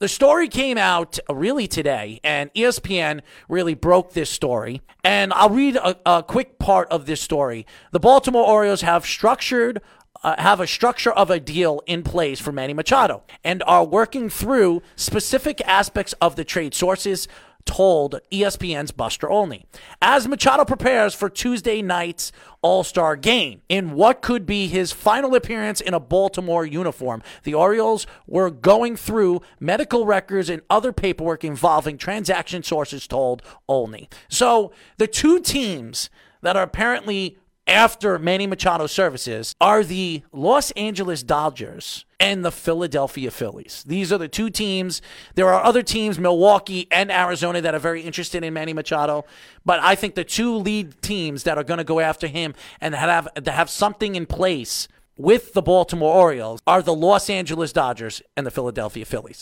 The story came out really today, and ESPN really broke this story. And I'll read a, a quick part of this story. The Baltimore Orioles have structured uh, have a structure of a deal in place for Manny Machado and are working through specific aspects of the trade sources told ESPN's Buster Olney. As Machado prepares for Tuesday night's All Star game, in what could be his final appearance in a Baltimore uniform, the Orioles were going through medical records and other paperwork involving transaction sources told Olney. So the two teams that are apparently after Manny Machado's services are the Los Angeles Dodgers and the Philadelphia Phillies. These are the two teams. There are other teams, Milwaukee and Arizona, that are very interested in Manny Machado. But I think the two lead teams that are going to go after him and have to have something in place with the Baltimore Orioles are the Los Angeles Dodgers and the Philadelphia Phillies.